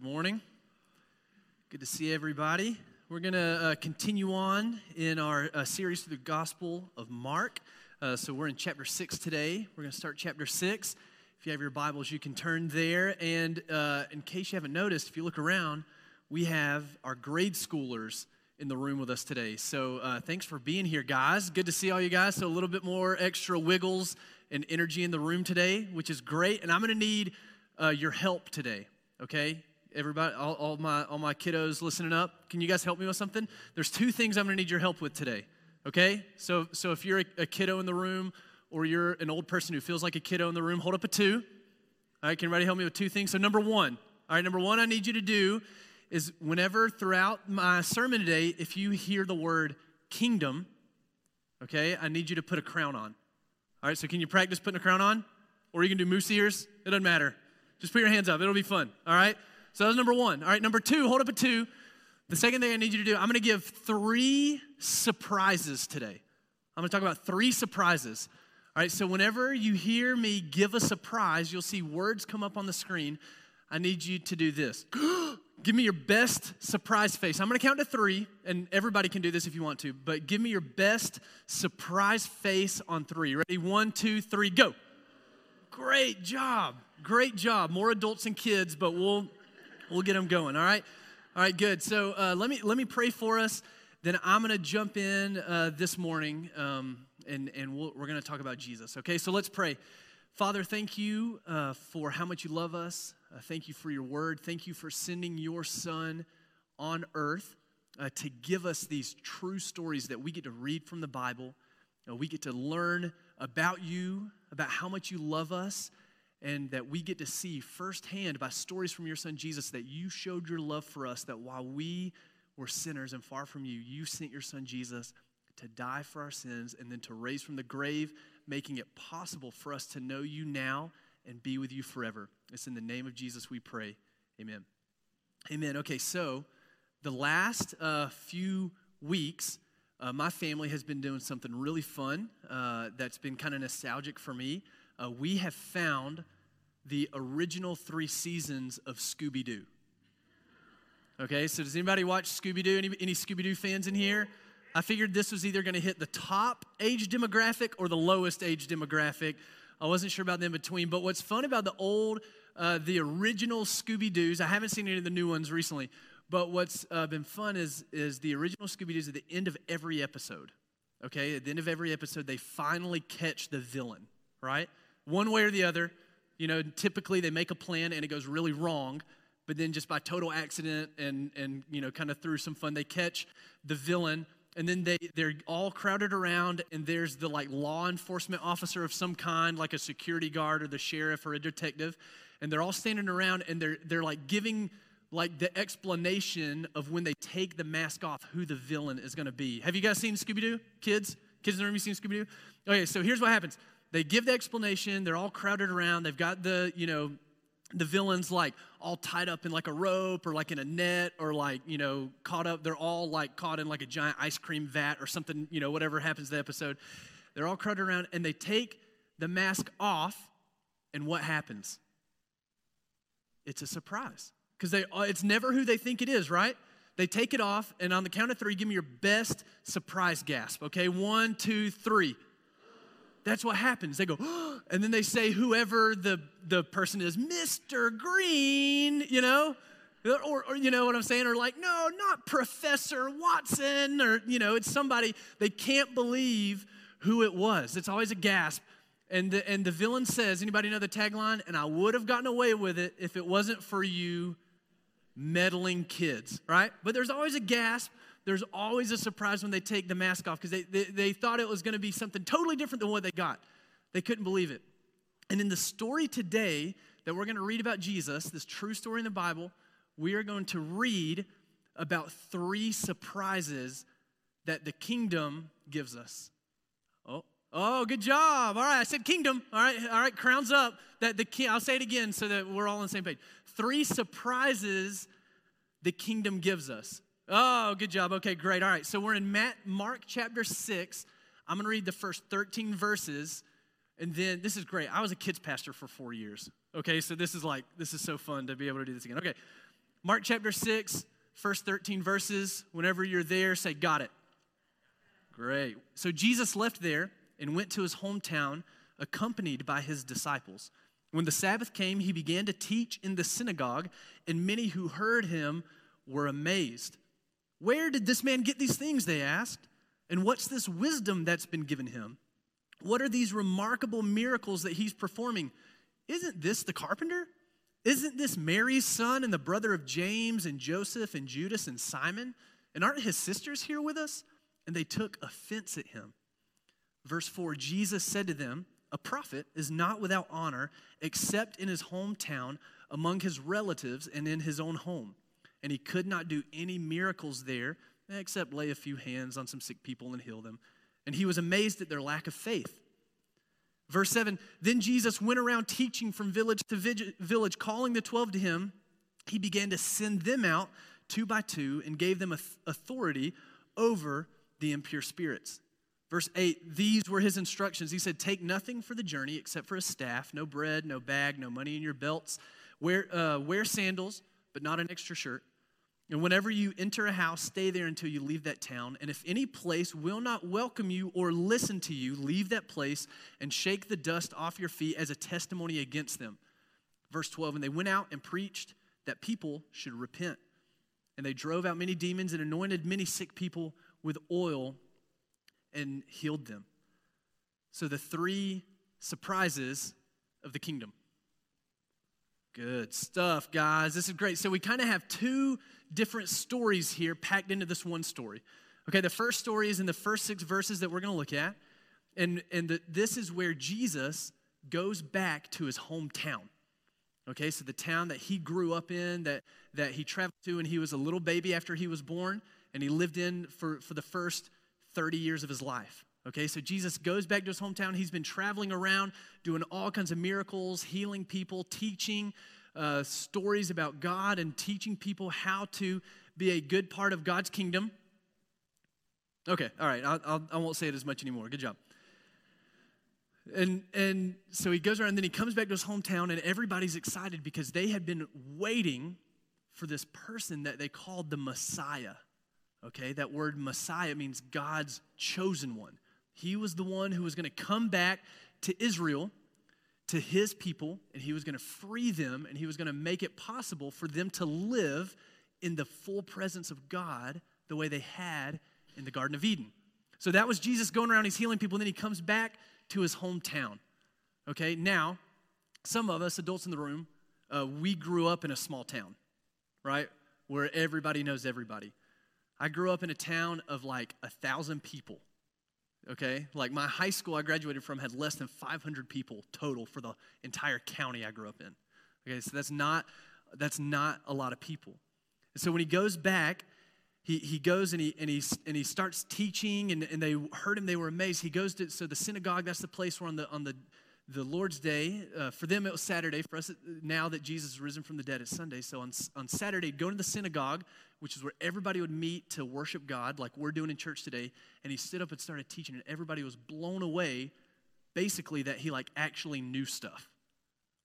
Good morning. Good to see everybody. We're going to uh, continue on in our uh, series through the Gospel of Mark. Uh, so we're in chapter 6 today. We're going to start chapter 6. If you have your Bibles, you can turn there. And uh, in case you haven't noticed, if you look around, we have our grade schoolers in the room with us today. So uh, thanks for being here, guys. Good to see all you guys. So a little bit more extra wiggles and energy in the room today, which is great. And I'm going to need uh, your help today okay? Everybody, all, all, my, all my kiddos listening up, can you guys help me with something? There's two things I'm gonna need your help with today, okay? So, so if you're a, a kiddo in the room or you're an old person who feels like a kiddo in the room, hold up a two. All right, can anybody help me with two things? So, number one, all right, number one I need you to do is whenever throughout my sermon today, if you hear the word kingdom, okay, I need you to put a crown on. All right, so can you practice putting a crown on? Or you can do moose ears, it doesn't matter. Just put your hands up. It'll be fun. All right? So that's number one. All right, number two, hold up a two. The second thing I need you to do, I'm to give three surprises today. I'm to talk about three surprises. All right, so whenever you hear me give a surprise, you'll see words come up on the screen. I need you to do this. give me your best surprise face. I'm to count to three, and everybody can do this if you want to, but give me your best surprise face on three. Ready? One, two, three, go. Great job. Great job. More adults and kids, but we'll we'll get them going. All right. All right. Good. So uh, let me let me pray for us. Then I'm going to jump in uh, this morning, um, and and we we are going to talk about Jesus. Okay. So let's pray. Father, thank you uh, for how much you love us. Uh, thank you for your word. Thank you for sending your Son on earth uh, to give us these true stories that we get to read from the Bible. Uh, we get to learn about you, about how much you love us, and that we get to see firsthand by stories from your son Jesus that you showed your love for us, that while we were sinners and far from you, you sent your son Jesus to die for our sins and then to raise from the grave, making it possible for us to know you now and be with you forever. It's in the name of Jesus we pray. Amen. Amen. Okay, so the last uh, few weeks, uh, my family has been doing something really fun uh, that's been kind of nostalgic for me uh, we have found the original three seasons of Scooby Doo. Okay, so does anybody watch Scooby Doo? Any, any Scooby Doo fans in here? I figured this was either going to hit the top age demographic or the lowest age demographic. I wasn't sure about the in between. But what's fun about the old, uh, the original Scooby Doo's, I haven't seen any of the new ones recently, but what's uh, been fun is, is the original Scooby Doo's at the end of every episode. Okay, at the end of every episode, they finally catch the villain, right? One way or the other. You know, typically they make a plan and it goes really wrong, but then just by total accident and, and you know, kind of through some fun, they catch the villain and then they, they're all crowded around and there's the like law enforcement officer of some kind like a security guard or the sheriff or a detective and they're all standing around and they're, they're like giving like the explanation of when they take the mask off who the villain is going to be. Have you guys seen scooby-doo? Kids? Kids in the room you seen scooby-doo? Okay so here's what happens they give the explanation. They're all crowded around. They've got the, you know, the villains like all tied up in like a rope or like in a net or like, you know, caught up. They're all like caught in like a giant ice cream vat or something, you know, whatever happens to the episode. They're all crowded around and they take the mask off. And what happens? It's a surprise because they uh, it's never who they think it is, right? They take it off, and on the count of three, give me your best surprise gasp. Okay, one, two, three. That's what happens. They go, oh, and then they say whoever the, the person is, Mr. Green, you know? Or, or, you know what I'm saying? Or like, no, not Professor Watson, or, you know, it's somebody, they can't believe who it was. It's always a gasp. And the, and the villain says, anybody know the tagline? And I would have gotten away with it if it wasn't for you meddling kids, right? But there's always a gasp there's always a surprise when they take the mask off because they, they, they thought it was going to be something totally different than what they got. They couldn't believe it. And in the story today that we're going to read about Jesus, this true story in the Bible, we are going to read about three surprises that the kingdom gives us. Oh, oh, good job. All right, I said kingdom. All right, all right, crowns up. That the king, I'll say it again so that we're all on the same page. Three surprises the kingdom gives us. Oh, good job. Okay, great. All right, so we're in Matt, Mark chapter 6. I'm going to read the first 13 verses. And then, this is great. I was a kids pastor for four years. Okay, so this is like, this is so fun to be able to do this again. Okay, Mark chapter 6, first 13 verses. Whenever you're there, say, Got it. Great. So Jesus left there and went to his hometown, accompanied by his disciples. When the Sabbath came, he began to teach in the synagogue, and many who heard him were amazed. Where did this man get these things? They asked. And what's this wisdom that's been given him? What are these remarkable miracles that he's performing? Isn't this the carpenter? Isn't this Mary's son and the brother of James and Joseph and Judas and Simon? And aren't his sisters here with us? And they took offense at him. Verse 4 Jesus said to them, A prophet is not without honor except in his hometown, among his relatives, and in his own home. And he could not do any miracles there except lay a few hands on some sick people and heal them. And he was amazed at their lack of faith. Verse 7 Then Jesus went around teaching from village to village, calling the 12 to him. He began to send them out two by two and gave them authority over the impure spirits. Verse 8, these were his instructions. He said, Take nothing for the journey except for a staff, no bread, no bag, no money in your belts. Wear, uh, wear sandals, but not an extra shirt. And whenever you enter a house, stay there until you leave that town. And if any place will not welcome you or listen to you, leave that place and shake the dust off your feet as a testimony against them. Verse 12 And they went out and preached that people should repent. And they drove out many demons and anointed many sick people with oil and healed them. So the three surprises of the kingdom. Good stuff, guys. This is great. So we kind of have two different stories here packed into this one story. Okay, the first story is in the first six verses that we're going to look at. And, and the, this is where Jesus goes back to his hometown. Okay, so the town that he grew up in, that, that he traveled to, and he was a little baby after he was born, and he lived in for, for the first 30 years of his life. Okay, so Jesus goes back to his hometown. He's been traveling around doing all kinds of miracles, healing people, teaching uh, stories about God, and teaching people how to be a good part of God's kingdom. Okay, all right, I'll, I'll, I will not say it as much anymore. Good job. And, and so he goes around, and then he comes back to his hometown, and everybody's excited because they had been waiting for this person that they called the Messiah. Okay, that word Messiah means God's chosen one. He was the one who was going to come back to Israel, to his people, and he was going to free them, and he was going to make it possible for them to live in the full presence of God the way they had in the Garden of Eden. So that was Jesus going around, he's healing people, and then he comes back to his hometown. Okay, now, some of us, adults in the room, uh, we grew up in a small town, right? Where everybody knows everybody. I grew up in a town of like a thousand people. Okay? Like my high school I graduated from had less than 500 people total for the entire county I grew up in. Okay, so that's not that's not a lot of people. And so when he goes back, he, he goes and he, and, he, and he starts teaching, and, and they heard him, they were amazed. He goes to, so the synagogue, that's the place where on the, on the the Lord's Day, uh, for them it was Saturday. For us, now that Jesus is risen from the dead, it's Sunday. So on, on Saturday, go to the synagogue, which is where everybody would meet to worship God, like we're doing in church today. And he stood up and started teaching, and everybody was blown away, basically, that he like actually knew stuff,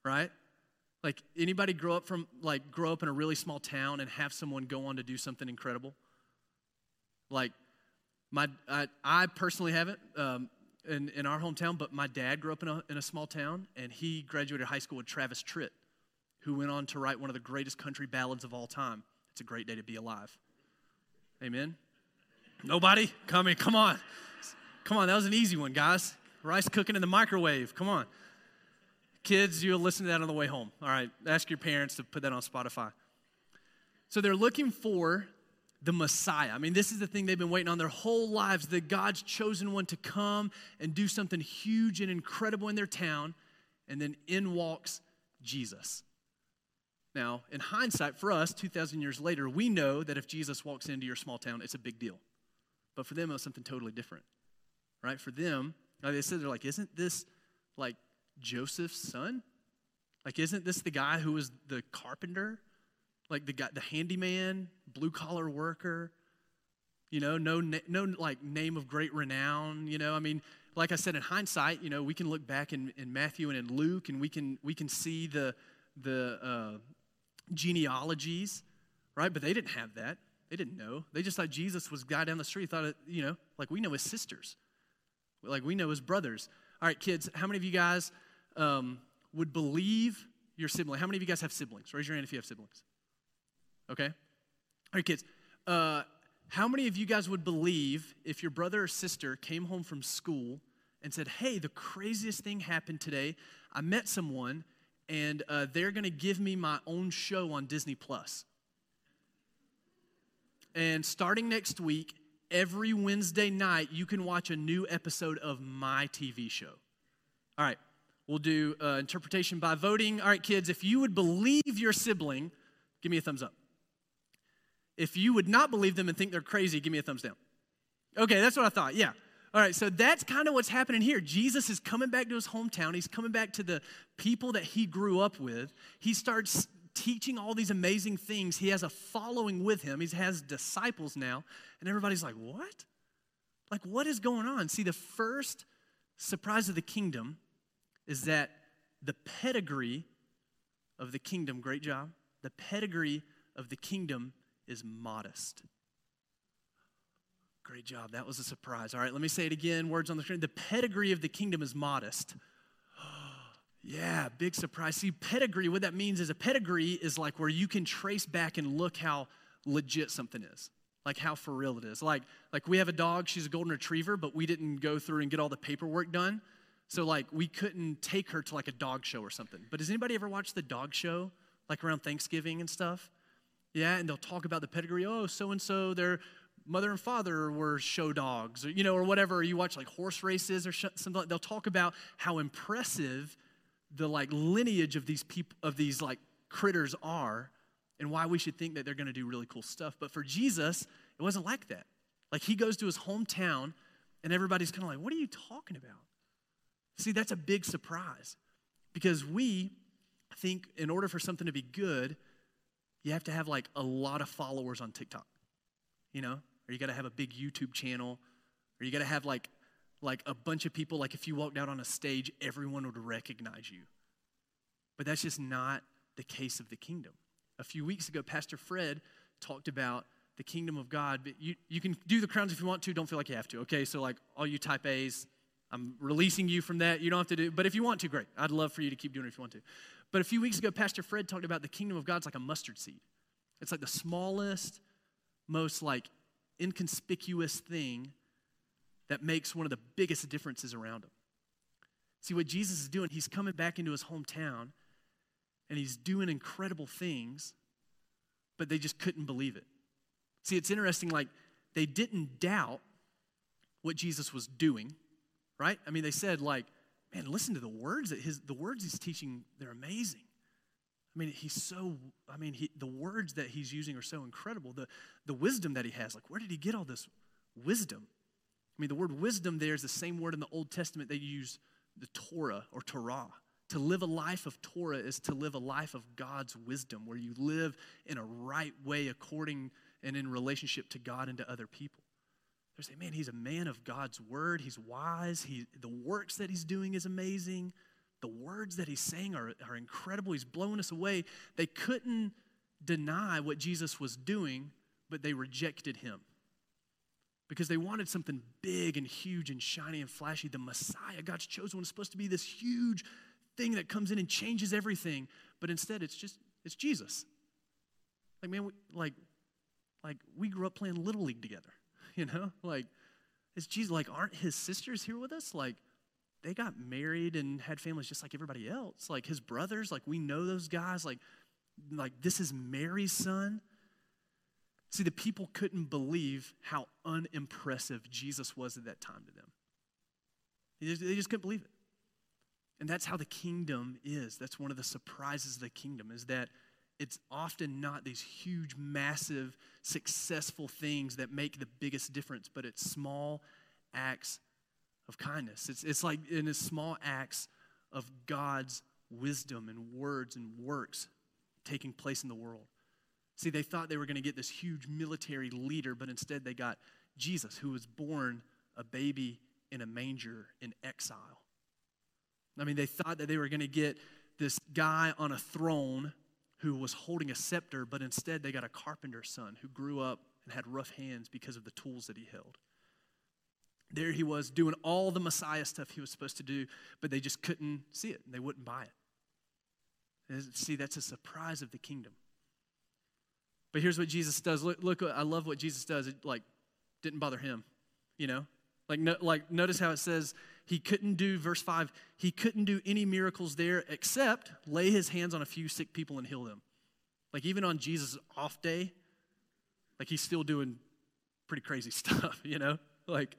right? Like anybody grow up from like grow up in a really small town and have someone go on to do something incredible? Like my, I, I personally haven't. Um, in, in our hometown, but my dad grew up in a, in a small town, and he graduated high school with Travis Tritt, who went on to write one of the greatest country ballads of all time. It's a great day to be alive. Amen? Nobody? Come in, come on. Come on, that was an easy one, guys. Rice cooking in the microwave. Come on. Kids, you'll listen to that on the way home. All right, ask your parents to put that on Spotify. So they're looking for the Messiah. I mean, this is the thing they've been waiting on their whole lives the God's chosen one to come and do something huge and incredible in their town. And then in walks Jesus. Now, in hindsight, for us, 2,000 years later, we know that if Jesus walks into your small town, it's a big deal. But for them, it was something totally different, right? For them, like they said, they're like, isn't this like Joseph's son? Like, isn't this the guy who was the carpenter? Like the guy, the handyman, blue collar worker, you know, no, no like name of great renown, you know, I mean, like I said, in hindsight, you know, we can look back in, in Matthew and in Luke and we can, we can see the, the uh, genealogies right? But they didn't have that. They didn't know. They just thought Jesus was guy down the street. Thought, it, you know, like we know his sisters, like we know his brothers. All right, kids, how many of you guys um, would believe your sibling? How many of you guys have siblings? Raise your hand if you have siblings. Okay. All right, kids. Uh, how many of you guys would believe if your brother or sister came home from school and said, Hey, the craziest thing happened today? I met someone and uh, they're going to give me my own show on Disney Plus. And starting next week, every Wednesday night, you can watch a new episode of my TV show. All right, we'll do uh, interpretation by voting. All right, kids, if you would believe your sibling, give me a thumbs up. If you would not believe them and think they're crazy, give me a thumbs down. Okay, that's what I thought. Yeah. All right, so that's kind of what's happening here. Jesus is coming back to his hometown. He's coming back to the people that he grew up with. He starts teaching all these amazing things. He has a following with him. He has disciples now. And everybody's like, what? Like, what is going on? See, the first surprise of the kingdom is that the pedigree of the kingdom, great job, the pedigree of the kingdom is modest. Great job. That was a surprise. All right, let me say it again. Words on the screen. The pedigree of the kingdom is modest. yeah, big surprise. See, pedigree, what that means is a pedigree is like where you can trace back and look how legit something is. Like how for real it is. Like, like we have a dog, she's a golden retriever, but we didn't go through and get all the paperwork done. So like we couldn't take her to like a dog show or something. But does anybody ever watch the dog show? Like around Thanksgiving and stuff? Yeah, and they'll talk about the pedigree. Oh, so and so, their mother and father were show dogs, or you know, or whatever. You watch like horse races or something. Like, they'll talk about how impressive the like lineage of these people of these like critters are, and why we should think that they're going to do really cool stuff. But for Jesus, it wasn't like that. Like he goes to his hometown, and everybody's kind of like, "What are you talking about?" See, that's a big surprise because we think in order for something to be good you have to have like a lot of followers on TikTok, you know, or you got to have a big YouTube channel, or you got to have like like a bunch of people. Like if you walked out on a stage, everyone would recognize you. But that's just not the case of the kingdom. A few weeks ago, Pastor Fred talked about the kingdom of God. But you, you can do the crowns if you want to. Don't feel like you have to. Okay, so like all you type A's, I'm releasing you from that. You don't have to do. But if you want to, great. I'd love for you to keep doing it if you want to. But a few weeks ago, Pastor Fred talked about the kingdom of God's like a mustard seed. It's like the smallest, most like inconspicuous thing that makes one of the biggest differences around him. See what Jesus is doing, he's coming back into his hometown and he's doing incredible things, but they just couldn't believe it. See, it's interesting, like, they didn't doubt what Jesus was doing, right? I mean, they said, like, man, listen to the words that his the words he's teaching, they're amazing. I mean, he's so, I mean, he, the words that he's using are so incredible. The, the wisdom that he has, like, where did he get all this wisdom? I mean, the word wisdom there is the same word in the Old Testament they use the Torah or Torah. To live a life of Torah is to live a life of God's wisdom, where you live in a right way according and in relationship to God and to other people. They say, man, he's a man of God's word. He's wise. He, the works that he's doing is amazing. The words that he's saying are, are incredible. He's blowing us away. They couldn't deny what Jesus was doing, but they rejected him because they wanted something big and huge and shiny and flashy. The Messiah, God's chosen one, is supposed to be this huge thing that comes in and changes everything. But instead, it's just, it's Jesus. Like, man, we, like, like we grew up playing Little League together. you know? Like, is Jesus, like, aren't his sisters here with us? Like, they got married and had families just like everybody else. Like, his brothers, like, we know those guys. Like, like this is Mary's son. See, the people couldn't believe how unimpressive Jesus was at that time to them. They just, they just couldn't believe it. And that's how the kingdom is. That's one of the surprises of the kingdom is that it's often not these huge, massive, successful things that make the biggest difference, but it's small acts of kindness. It's, it's like in the small acts of God's wisdom and words and works taking place in the world. See, they thought they were going to get this huge military leader, but instead they got Jesus, who was born a baby in a manger in exile. I mean, they thought that they were going to get this guy on a throne who was holding a scepter, but instead they got a carpenter's son who grew up and had rough hands because of the tools that he held. There he was doing all the Messiah stuff he was supposed to do, but they just couldn't see it and they wouldn't buy it. See, that's a surprise of the kingdom. But here's what Jesus does. Look, look I love what Jesus does. It like didn't bother him, you know? Like, no, like notice how it says he couldn't do, verse 5, he couldn't do any miracles there except lay his hands on a few sick people and heal them. Like, even on Jesus' off day, like he's still doing pretty crazy stuff, you know? Like,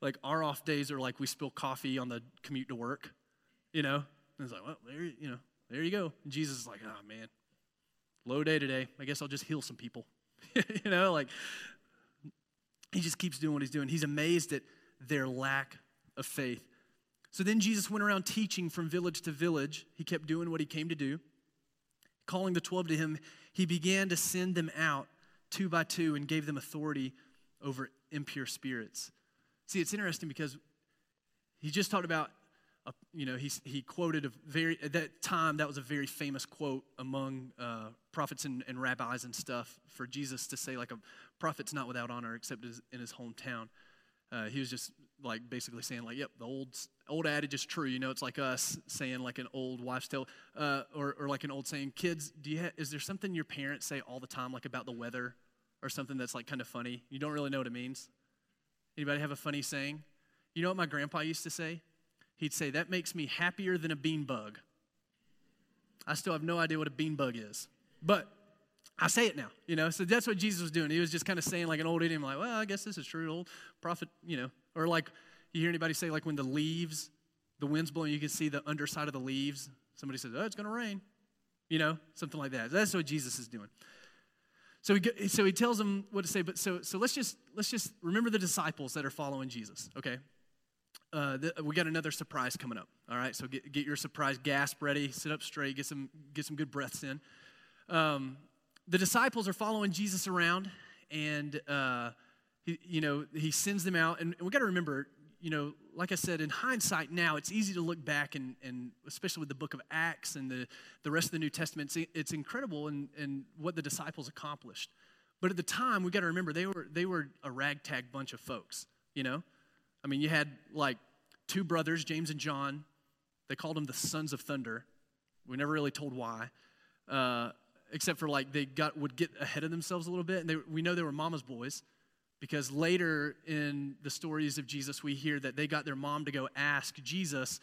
like our off days are like we spill coffee on the commute to work, you know? And it's like, well, there, you know, there you go. And Jesus is like, oh man, low day today. I guess I'll just heal some people. you know, like he just keeps doing what he's doing. He's amazed at their lack of faith. So then Jesus went around teaching from village to village. He kept doing what he came to do. Calling the 12 to him, he began to send them out two by two and gave them authority over impure spirits. See, it's interesting because he just talked about, a, you know, he, he quoted a very, at that time, that was a very famous quote among uh, prophets and, and rabbis and stuff for Jesus to say, like, a prophet's not without honor except in his hometown. Uh, he was just like basically saying like, "Yep, the old old adage is true." You know, it's like us saying like an old wives' tale, uh, or or like an old saying, "Kids, do you ha- is there something your parents say all the time like about the weather, or something that's like kind of funny? You don't really know what it means. Anybody have a funny saying? You know what my grandpa used to say? He'd say that makes me happier than a bean bug. I still have no idea what a bean bug is, but I say it now, you know. So that's what Jesus was doing. He was just kind of saying like an old idiom, like, well, I guess this is true. Old prophet, you know, or like you hear anybody say like when the leaves, the wind's blowing, you can see the underside of the leaves. Somebody says, oh, it's going to rain, you know, something like that. That's what Jesus is doing. So he, so he tells them what to say. But so so let's just let's just remember the disciples that are following Jesus. Okay. Uh, the, we got another surprise coming up. All right, so get, get your surprise gasp ready, sit up straight, get some get some good breaths in. Um, the disciples are following Jesus around, and uh, he, you know he sends them out. And, and we got to remember, you know, like I said, in hindsight now, it's easy to look back and, and especially with the book of Acts and the, the rest of the New Testament, it's, it's incredible in, in what the disciples accomplished. But at the time, we got to remember they were they were a ragtag bunch of folks. You know, I mean, you had like two brothers, James and John. They called them the sons of thunder. We never really told why. Uh, except for like they got would get ahead of themselves a little bit and they, we know they were mama's boys because later in the stories of jesus we hear that they got their mom to go ask jesus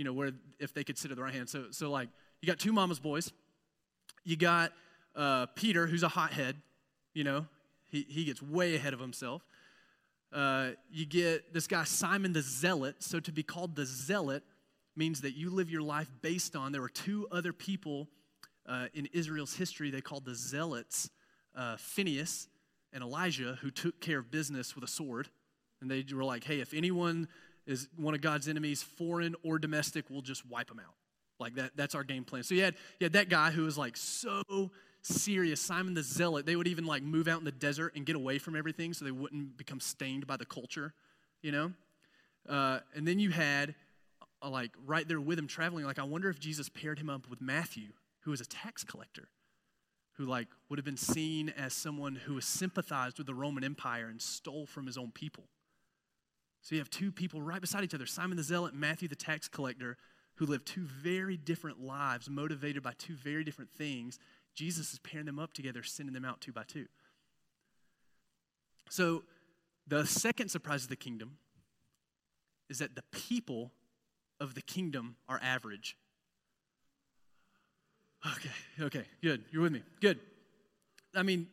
you know where if they could sit at the right hand. So so like you got two mama's boys. You got uh, peter who's a hothead you know he, he gets way ahead of himself. Uh, you get this guy simon the zealot. So to be called the zealot means that you live your life based on there were two other people uh, in Israel's history, they called the zealots uh, Phineas and Elijah, who took care of business with a sword. And they were like, hey, if anyone is one of God's enemies, foreign or domestic, we'll just wipe them out. Like that, that's our game plan. So you had, you had that guy who was like so serious, Simon the Zealot. They would even like move out in the desert and get away from everything so they wouldn't become stained by the culture, you know? Uh, and then you had, uh, like, right there with him traveling, like, I wonder if Jesus paired him up with Matthew, who was a tax collector, who like would have been seen as someone who sympathized with the Roman Empire and stole from his own people. So you have two people right beside each other, Simon the Zealot and Matthew the tax collector, who lived two very different lives, motivated by two very different things. Jesus is pairing them up together, sending them out two by two. So the second surprise of the kingdom is that the people of the kingdom are average. Okay, okay, good. You're with me. Good. I mean,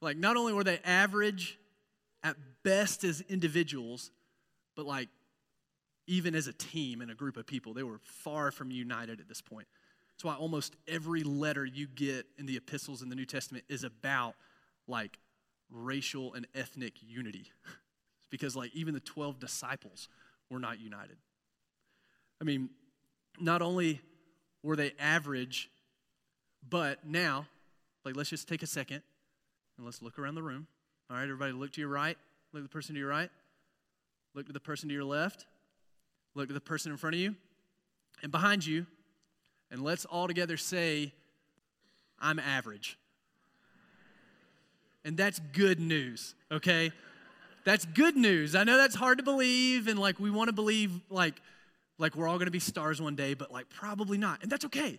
like, not only were they average at best as individuals, but like, even as a team and a group of people, they were far from united at this point. That's why almost every letter you get in the epistles in the New Testament is about like racial and ethnic unity. because like even the 12 disciples were not united. I mean, not only were they average but now, like, let's just take a second and let's look around the room. All right, everybody, look to your right. Look at the person to your right. Look to the person to your left. Look at the person in front of you and behind you. And let's all together say, I'm average. And that's good news, okay? That's good news. I know that's hard to believe, and like we want to believe like like we're all gonna be stars one day, but like probably not. And that's okay.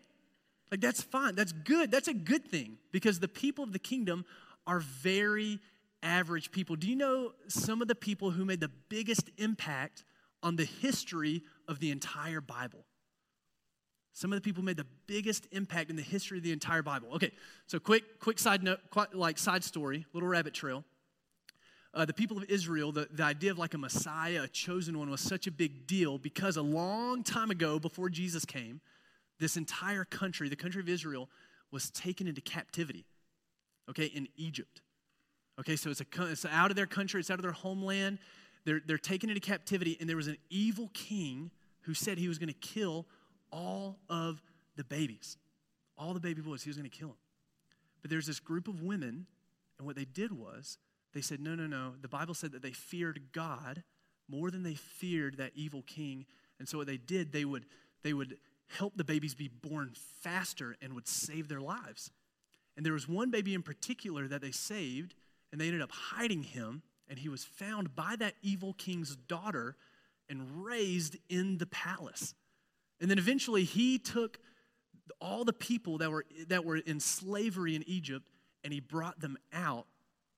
Like that's fine. That's good. That's a good thing because the people of the kingdom are very average people. Do you know some of the people who made the biggest impact on the history of the entire Bible? Some of the people made the biggest impact in the history of the entire Bible. Okay, so quick, quick side note, like side story, little rabbit trail. Uh, the people of Israel, the, the idea of like a Messiah, a chosen one, was such a big deal because a long time ago, before Jesus came, this entire country, the country of Israel, was taken into captivity, okay, in Egypt. Okay, so it's, a, it's out of their country, it's out of their homeland. They're, they're taken into captivity, and there was an evil king who said he was going to kill all of the babies, all the baby boys. He was going to kill them. But there's this group of women, and what they did was they said, No, no, no. The Bible said that they feared God more than they feared that evil king. And so what they did, they would, they would help the babies be born faster and would save their lives. And there was one baby in particular that they saved, and they ended up hiding him, and he was found by that evil king's daughter and raised in the palace. And then eventually he took all the people that were, that were in slavery in Egypt and he brought them out.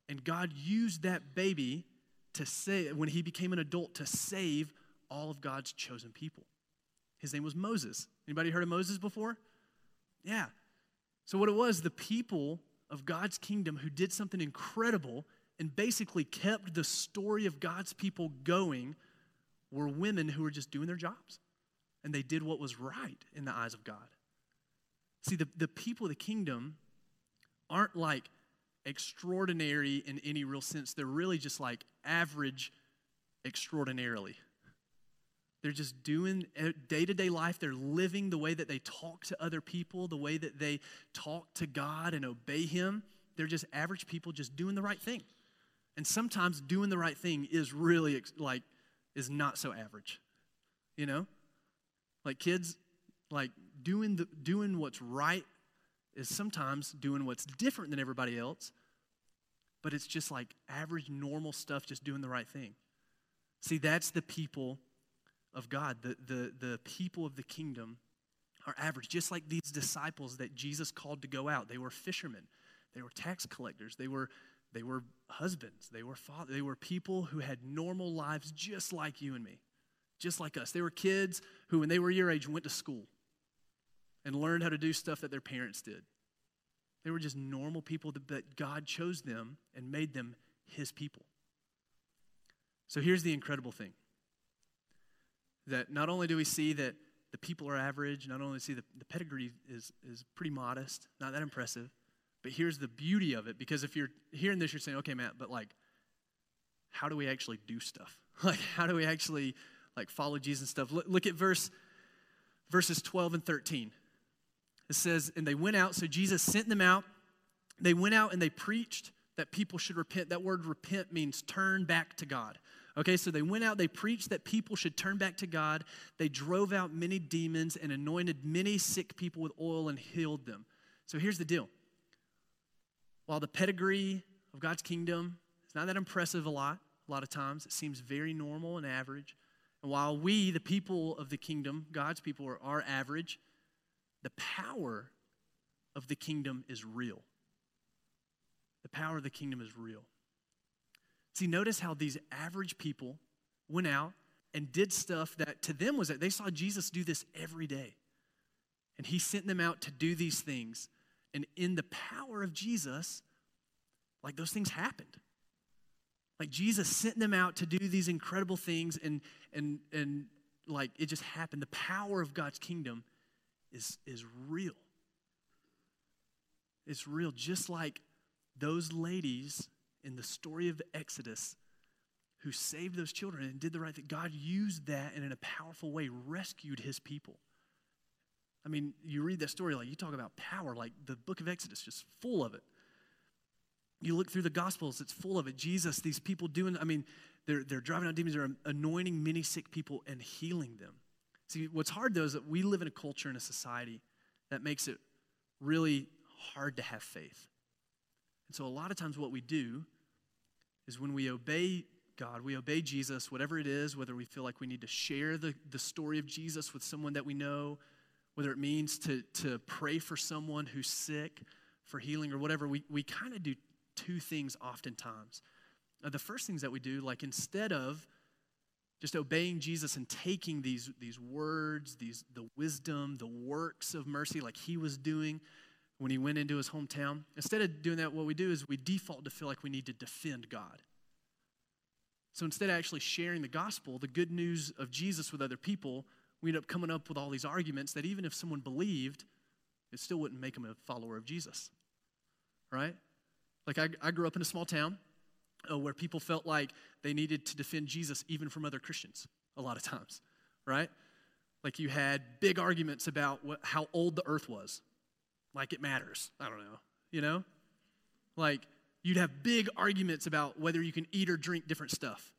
And God used that baby to say, when he became an adult, to save all of God's chosen people. His name was Moses. Anybody heard of Moses before? Yeah. So what it was, the people of God's kingdom who did something incredible and basically kept the story of God's people going were women who were just doing their jobs and they did what was right in the eyes of God. See, the, the people of the kingdom aren't like extraordinary in any real sense. They're really just like average extraordinarily. They're just doing day to day life. They're living the way that they talk to other people, the way that they talk to God and obey Him. They're just average people just doing the right thing. And sometimes doing the right thing is really like, is not so average, you know? Like kids, like doing the doing what's right is sometimes doing what's different than everybody else, but it's just like average normal stuff, just doing the right thing. See, that's the people of God. The the the people of the kingdom are average, just like these disciples that Jesus called to go out. They were fishermen, they were tax collectors, they were they were husbands, they were fathers, they were people who had normal lives just like you and me just like us. They were kids who, when they were your age, went to school and learned how to do stuff that their parents did. They were just normal people, but God chose them and made them his people. So here's the incredible thing that not only do we see that the people are average, not only see the, the pedigree is, is pretty modest, not that impressive, but here's the beauty of it. Because if you're hearing this, you're saying, okay, Matt, but like, how do we actually do stuff? Like, how do we actually like follow Jesus and stuff. Look, look at verse verses 12 and 13. It says, And they went out, so Jesus sent them out. They went out and they preached that people should repent. That word repent means turn back to God. Okay, so they went out, they preached that people should turn back to God. They drove out many demons and anointed many sick people with oil and healed them. So here's the deal. While the pedigree of God's kingdom is not that impressive a lot, a lot of times, it seems very normal and average. And while we, the people of the kingdom, God's people, are, are average, the power of the kingdom is real. The power of the kingdom is real. See, notice how these average people went out and did stuff that to them was that they saw Jesus do this every day. And he sent them out to do these things. And in the power of Jesus, like those things happened. Like Jesus sent them out to do these incredible things, and and and like it just happened. The power of God's kingdom is is real. It's real, just like those ladies in the story of Exodus who saved those children and did the right thing. God used that and in a powerful way rescued his people. I mean, you read that story, like you talk about power, like the book of Exodus, just full of it. You look through the Gospels, it's full of it. Jesus, these people doing, I mean, they're, they're driving out demons, they're anointing many sick people and healing them. See, what's hard though is that we live in a culture and a society that makes it really hard to have faith. And so, a lot of times, what we do is when we obey God, we obey Jesus, whatever it is, whether we feel like we need to share the, the story of Jesus with someone that we know, whether it means to, to pray for someone who's sick for healing or whatever, we, we kind of do two things oftentimes. Uh, the first things that we do, like instead of just obeying Jesus and taking these, these words, these, the wisdom, the works of mercy, like he was doing when he went into his hometown, instead of doing that, what we do is we default to feel like we need to defend God. So instead of actually sharing the gospel, the good news of Jesus with other people, we end up coming up with all these arguments that even if someone believed, it still wouldn't make them a follower of Jesus. Right? Like, I, I grew up in a small town uh, where people felt like they needed to defend Jesus even from other Christians a lot of times, right? Like, you had big arguments about what, how old the earth was. Like, it matters. I don't know, you know? Like, you'd have big arguments about whether you can eat or drink different stuff.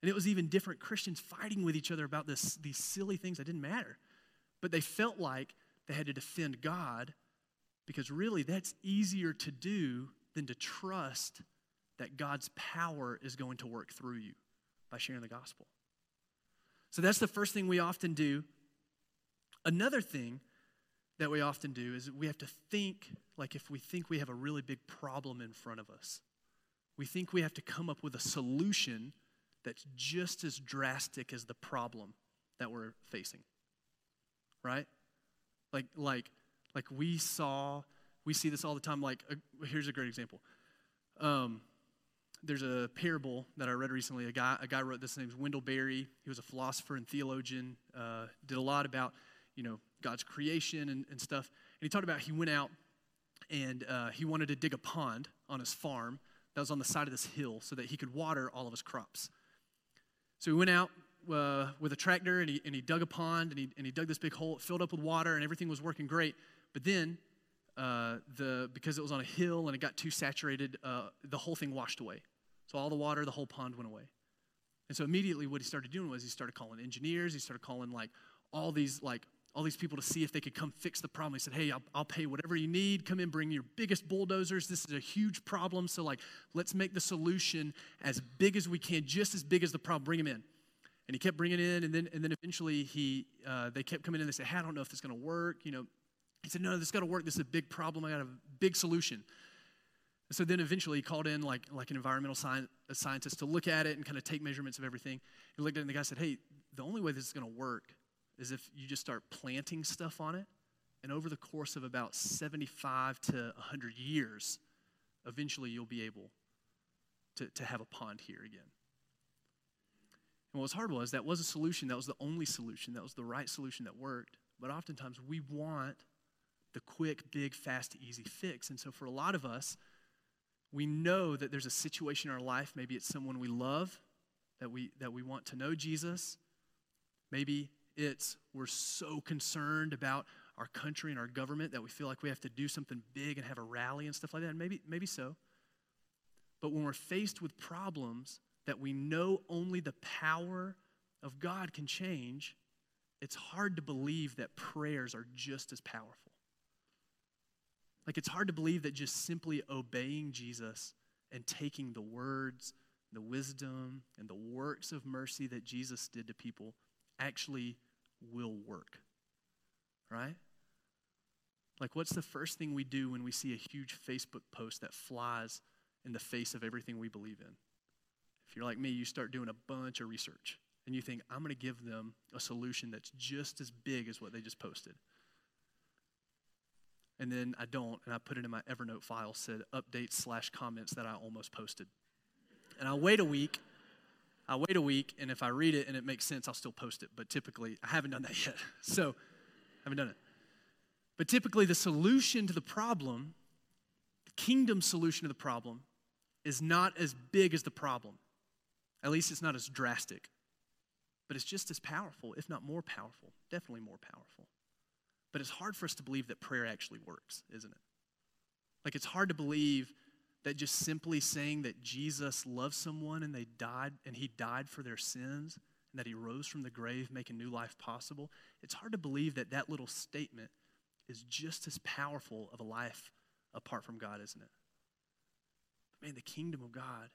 And it was even different Christians fighting with each other about this, these silly things that didn't matter. But they felt like they had to defend God because really that's easier to do than to trust that God's power is going to work through you by sharing the gospel. So that's the first thing we often do. Another thing that we often do is we have to think like if we think we have a really big problem in front of us, we think we have to come up with a solution that's just as drastic as the problem that we're facing. Right? Like, like, like we saw, we see this all the time. Like, uh, here's a great example. Um, there's a parable that I read recently. A guy, a guy wrote this. His name's Wendell Berry. He was a philosopher and theologian. Uh, did a lot about, you know, God's creation and, and stuff. And he talked about he went out and uh, he wanted to dig a pond on his farm that was on the side of this hill so that he could water all of his crops. So he went out uh, with a tractor and he, and he dug a pond and he, and he dug this big hole. It filled up with water and everything was working great. But then, uh, the, because it was on a hill and it got too saturated, uh, the whole thing washed away. So all the water, the whole pond went away. And so immediately what he started doing was he started calling engineers, he started calling like all these like all these people to see if they could come fix the problem. He said, Hey, I'll, I'll, pay whatever you need. Come in, bring your biggest bulldozers. This is a huge problem. So, like, let's make the solution as big as we can, just as big as the problem. Bring them in. And he kept bringing in, and then, and then eventually he, uh, they kept coming in and they said, Hey, I don't know if this is going to work. You know, he said, No, this is going to work. This is a big problem. I got a big solution. so then eventually he called in like, like an environmental science, scientist to look at it and kind of take measurements of everything. He looked at it and the guy said, Hey, the only way this is going to work is if you just start planting stuff on it, and over the course of about 75 to 100 years, eventually you'll be able to, to have a pond here again. And what was hard was that was a solution, that was the only solution, that was the right solution that worked. But oftentimes we want the quick, big, fast, easy fix. And so for a lot of us, we know that there's a situation in our life, maybe it's someone we love, that we, that we want to know Jesus. Maybe it's we're so concerned about our country and our government that we feel like we have to do something big and have a rally and stuff like that. And maybe, maybe so. But when we're faced with problems that we know only the power of God can change, it's hard to believe that prayers are just as powerful. Like, it's hard to believe that just simply obeying Jesus and taking the words, the wisdom, and the works of mercy that Jesus did to people actually will work. Right? Like, what's the first thing we do when we see a huge Facebook post that flies in the face of everything we believe in? If you're like me, you start doing a bunch of research and you think, I'm going to give them a solution that's just as big as what they just posted. And then I don't, and I put it in my Evernote file, said updates slash comments that I almost posted. And I wait a week I wait a week, and if I read it and it makes sense, I'll still post it. But typically, I haven't done that yet. So, I haven't done it. But typically, the solution to the problem, the kingdom solution to the problem, is not as big as the problem. At least it's not as drastic. But it's just as powerful, if not more powerful. Definitely more powerful. But it's hard for us to believe that prayer actually works, isn't it? Like, it's hard to believe that just simply saying that Jesus loved someone and they died and he died for their sins and that he rose from the grave making new life possible it's hard to believe that that little statement is just as powerful of a life apart from God, isn't it? Man, the kingdom of God,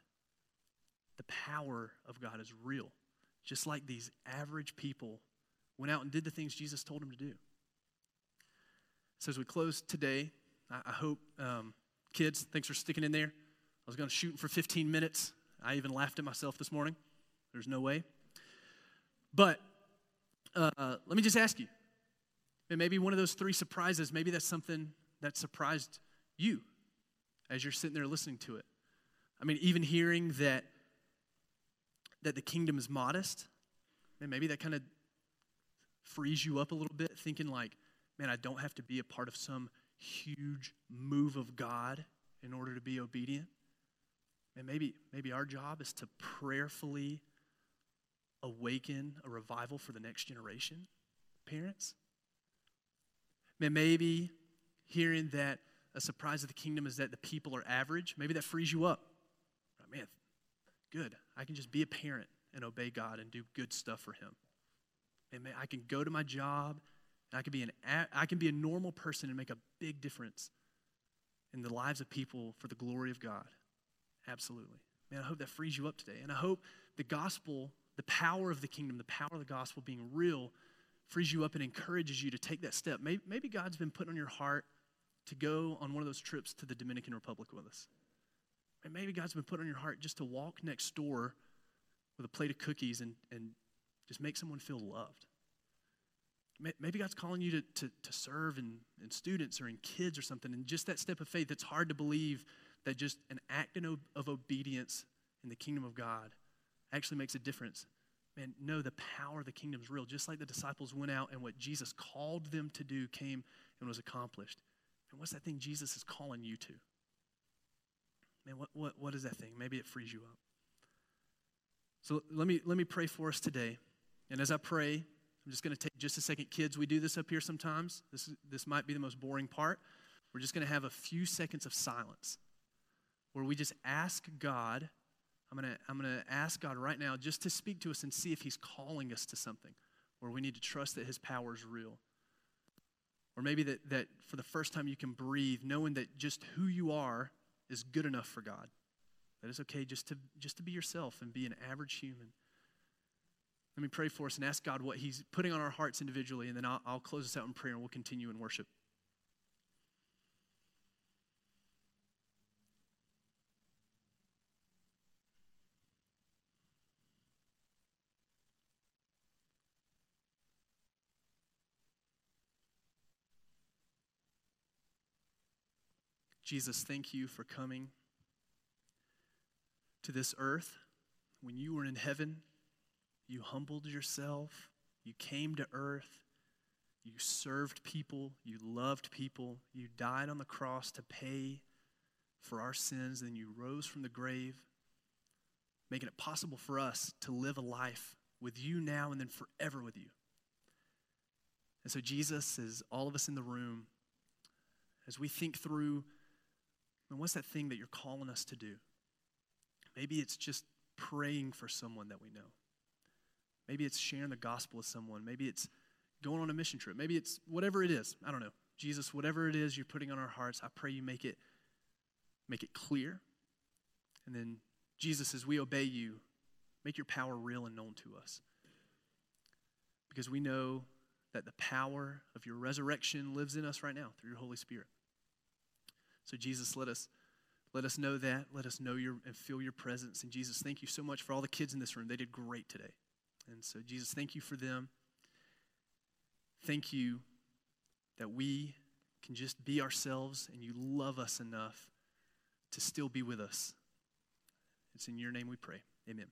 the power of God is real. Just like these average people went out and did the things Jesus told them to do. So, as we close today, I hope, um, kids, thanks for sticking in there. I was going to shoot for 15 minutes. I even laughed at myself this morning. There's no way. But uh, let me just ask you, and maybe one of those three surprises, maybe that's something that surprised you as you're sitting there listening to it. I mean, even hearing that that the kingdom is modest, and maybe that kind of frees you up a little bit, thinking like, man, I don't have to be a part of some huge move of God in order to be obedient. And maybe, maybe our job is to prayerfully awaken a revival for the next generation, parents. Man, maybe hearing that a surprise of the kingdom is that the people are average, maybe that frees you up. Man, good. I can just be a parent and obey God and do good stuff for Him. And man, I can go to my job I can be an I can be a normal person and make a big difference in the lives of people for the glory of God. Absolutely. Man, I hope that frees you up today. And I hope the gospel, the power of the kingdom, the power of the gospel being real, frees you up and encourages you to take that step. Maybe, maybe God's been putting on your heart to go on one of those trips to the Dominican Republic with us. And maybe God's been putting on your heart just to walk next door with a plate of cookies and, and just make someone feel loved. Maybe God's calling you to, to, to serve in, in students or in kids or something. And just that step of faith, it's hard to believe that just an act of obedience in the kingdom of God actually makes a difference. Man, no, the power of the kingdom is real. Just like the disciples went out and what Jesus called them to do came and was accomplished. And what's that thing Jesus is calling you to? Man, what, what, what is that thing? Maybe it frees you up. So let me, let me pray for us today. And as I pray, I'm just going to take just a second. Kids, we do this up here sometimes. This, this might be the most boring part. We're just going to have a few seconds of silence where we just ask God. I'm going to I'm going to ask God right now just to speak to us and see if He's calling us to something where we need to trust that His power is real. Or maybe that, that for the first time you can breathe, knowing that just who you are is good enough for God. That it's okay just to, just to be yourself and be an average human. Let me pray for us and ask God what He's putting on our hearts individually, and then I'll, I'll close us out in prayer and we'll continue in worship. Jesus, thank you for coming to this earth. When you were in heaven, you humbled yourself, you came to earth, you served people, you loved people, you died on the cross to pay for our sins, And you rose from the grave, making it possible for us to live a life with you now and then forever with you. And so, Jesus, as all of us in the room, as we think through and what's that thing that you're calling us to do? Maybe it's just praying for someone that we know. Maybe it's sharing the gospel with someone. Maybe it's going on a mission trip. Maybe it's whatever it is. I don't know. Jesus, whatever it is you're putting on our hearts, I pray you make it make it clear. And then Jesus, as we obey you, make your power real and known to us. Because we know that the power of your resurrection lives in us right now through your Holy Spirit. So, Jesus, let us. Let us know that. Let us know your and feel your presence. And Jesus, thank you so much for all the kids in this room. They did great today. And so, Jesus, thank you for them. Thank you that we can just be ourselves and you love us enough to still be with us. It's in your name we pray. Amen.